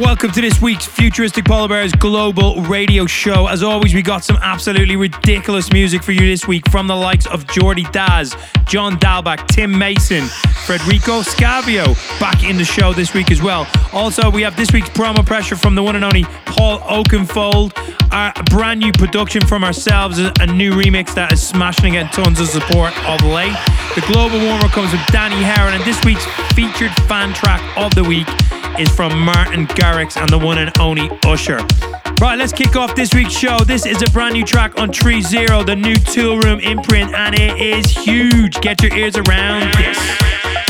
Welcome to this week's Futuristic Polar Bears Global Radio Show. As always, we got some absolutely ridiculous music for you this week from the likes of Jordy Dazz, John Dahlback, Tim Mason, Federico Scavo back in the show this week as well. Also, we have this week's promo pressure from the one and only Paul Oakenfold, our brand new production from ourselves, a new remix that is smashing and getting tons of support of late. The global warmer comes with Danny Heron, and this week's featured fan track of the week is from Martin Garrix and the one and only Usher. Right, let's kick off this week's show. This is a brand new track on Tree Zero, the new Toolroom imprint, and it is huge. Get your ears around this.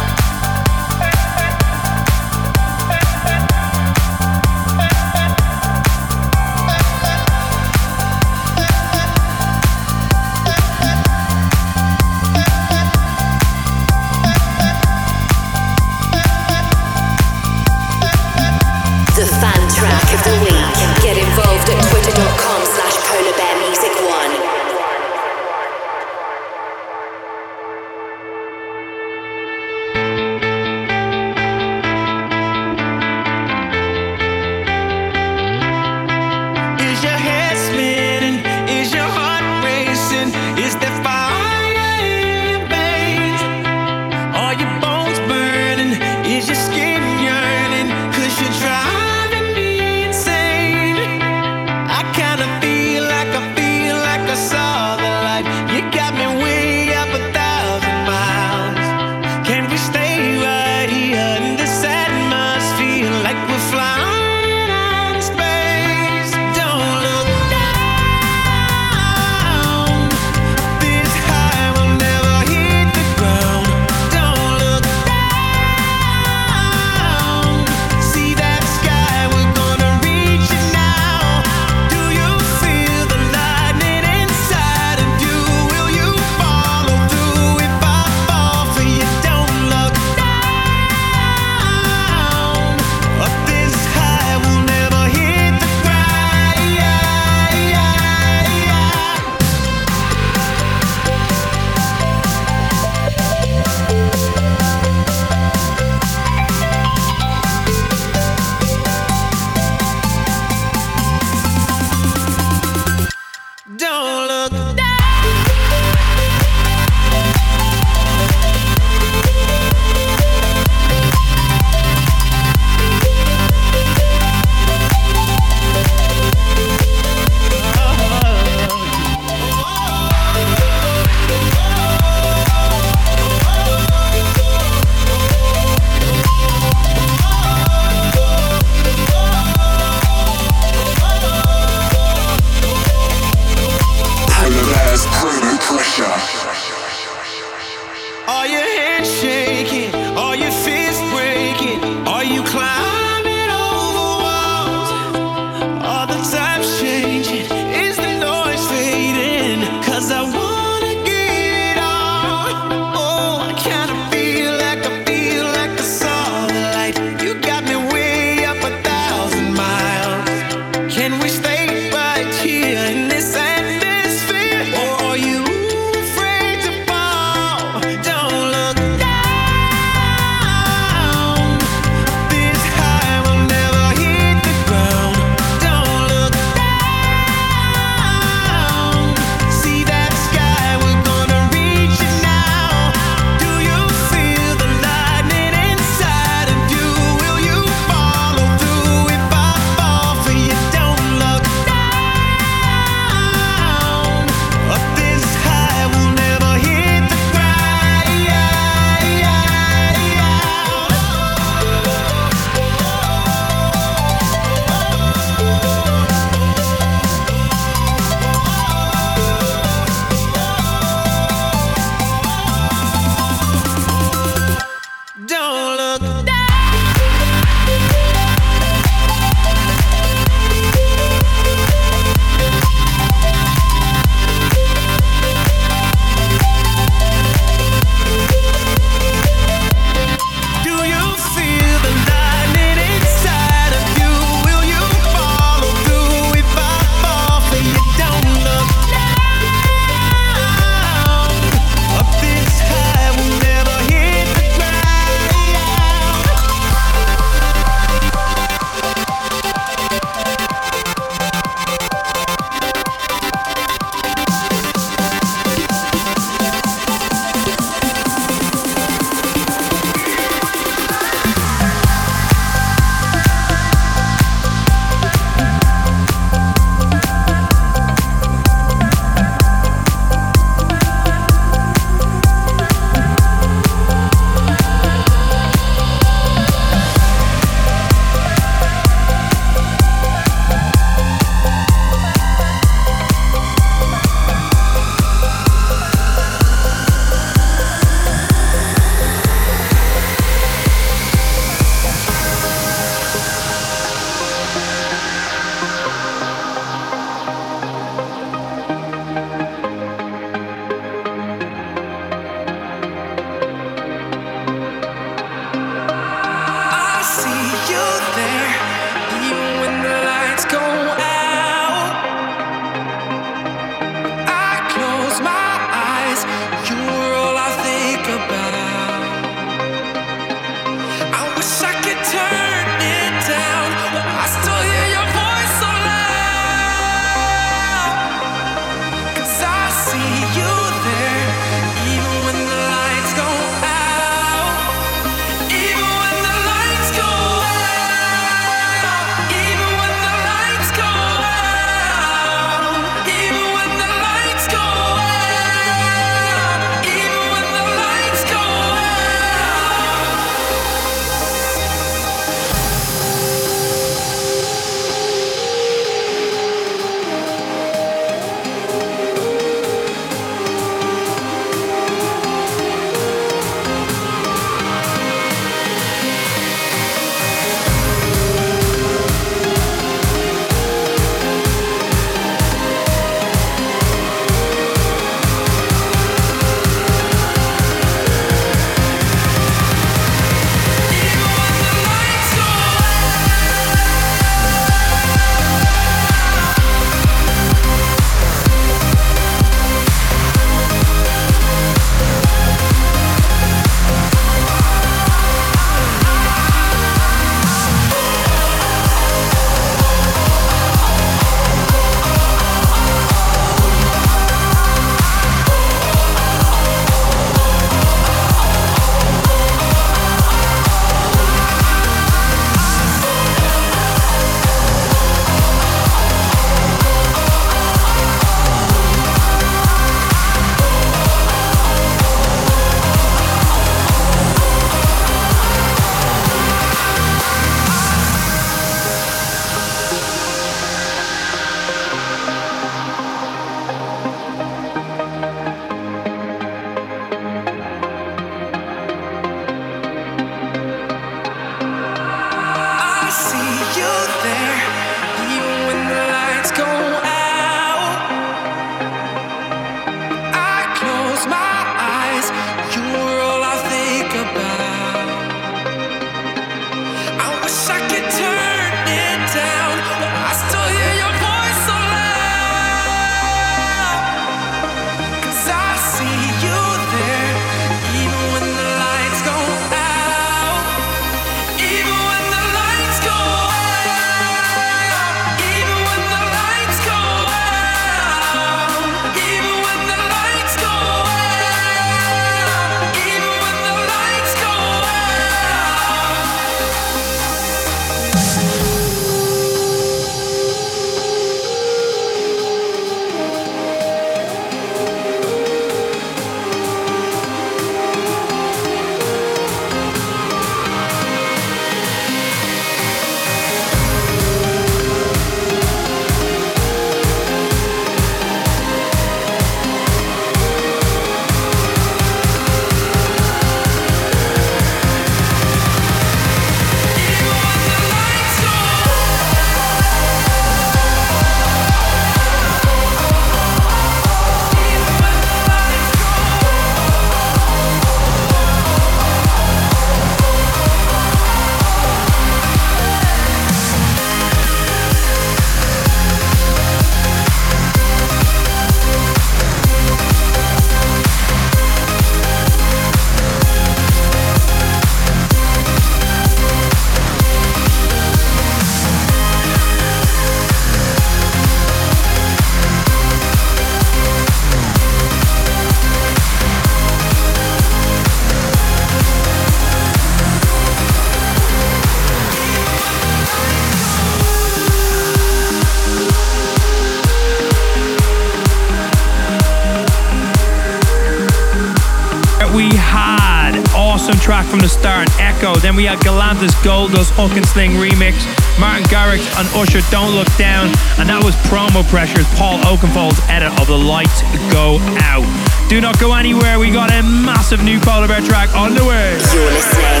Mia Galantis Gold Dust Hawkinsling remix, Martin Garrix and Usher Don't Look Down, and that was Promo Pressures, Paul Oakenfold's edit of The Lights Go Out. Do not go anywhere, we got a massive new Polar Bear track on the way. You're listening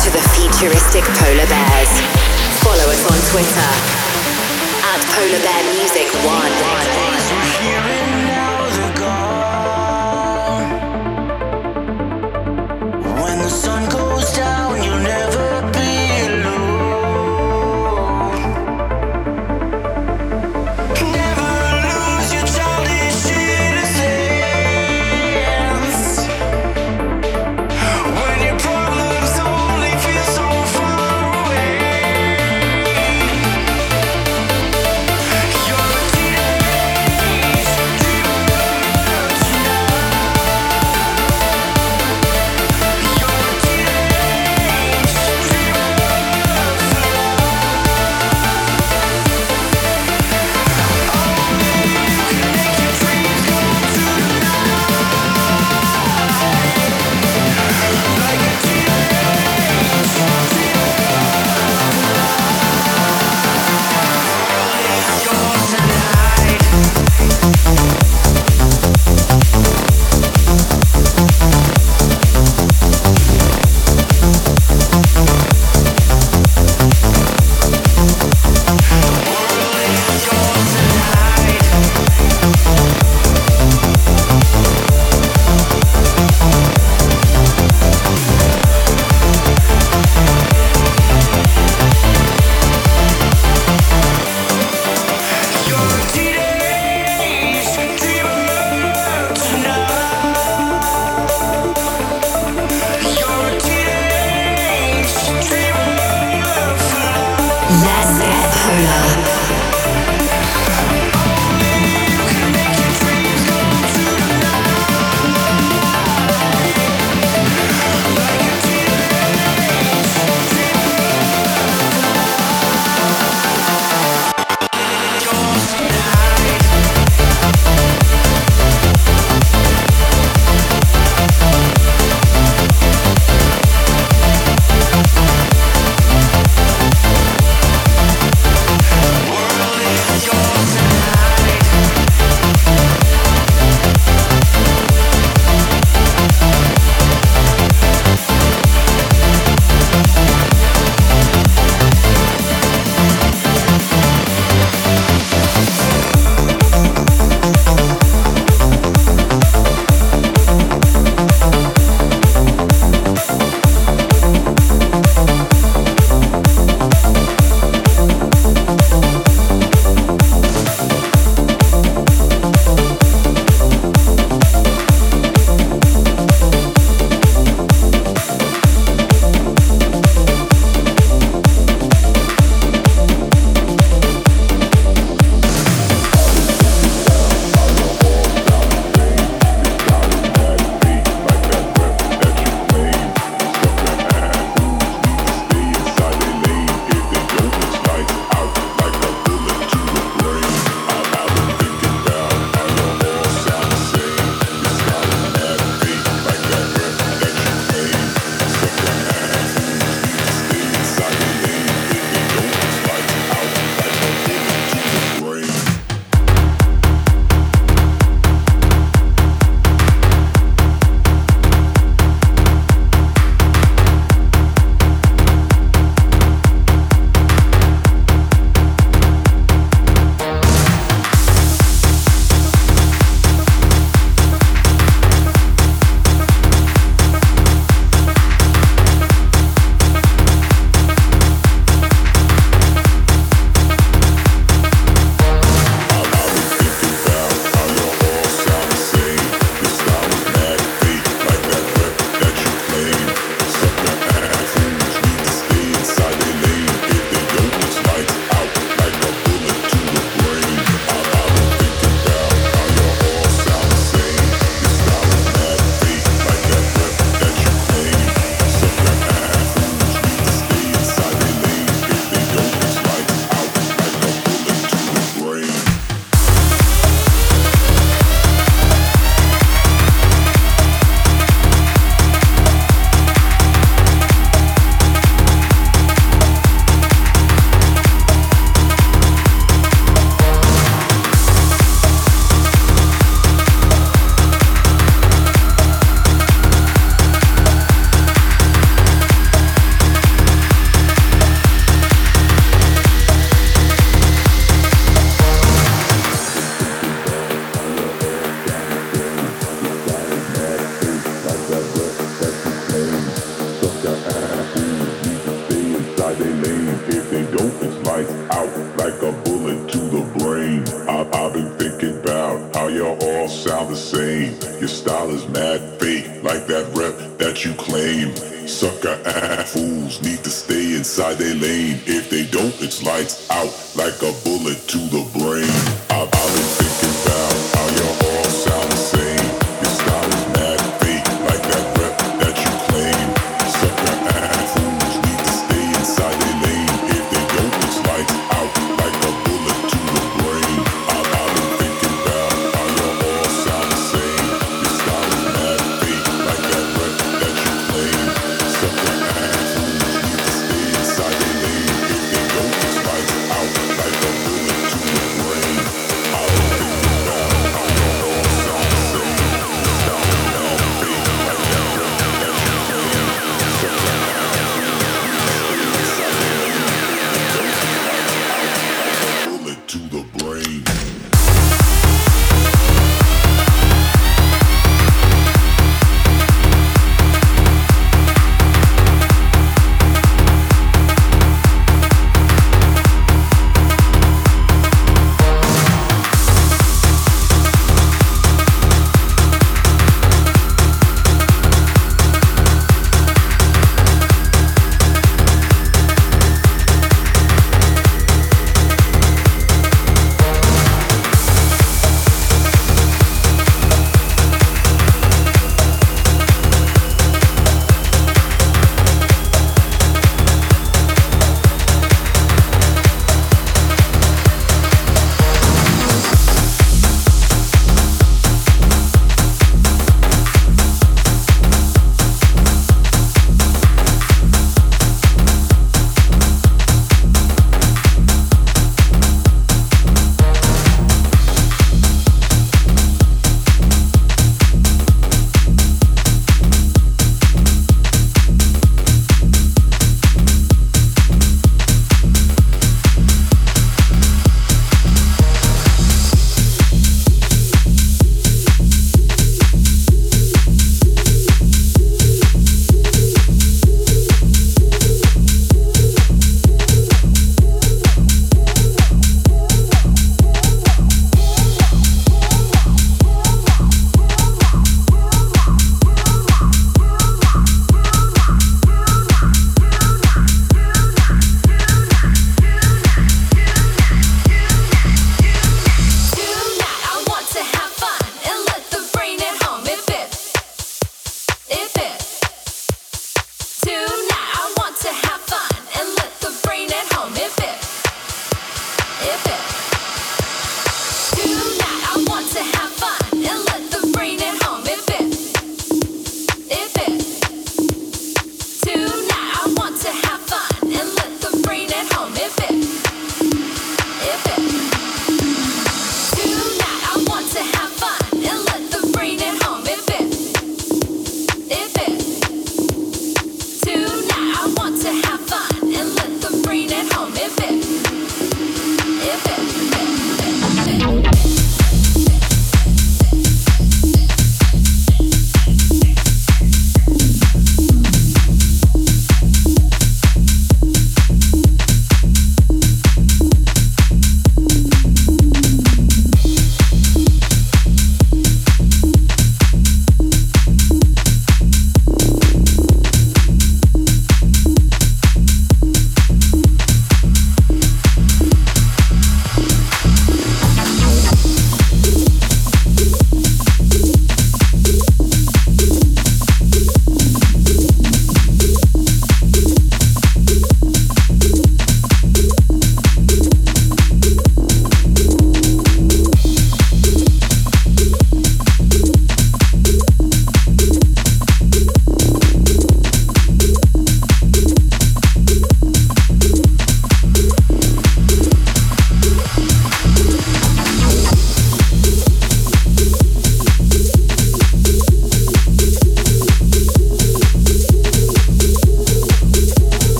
to the futuristic Polar Bears. Follow us on Twitter at Polar Bear Music 1.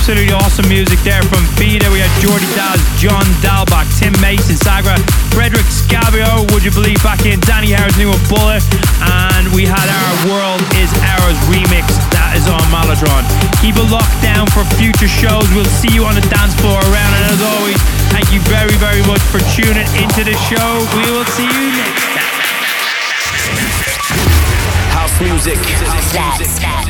Absolutely awesome music there from Vida. We had Jordy Dazz, John Dahlback, Tim Mason, Sagra, Federico Scavo, would you believe, back in Danny Harris, new Bullet, and we had our World is Yours remix that is on Marletron. Keep a lock down for future shows. We'll see you on the dance floor around, and as always, thank you very, very much for tuning into the show. We will see you next time. House music. That's, that's,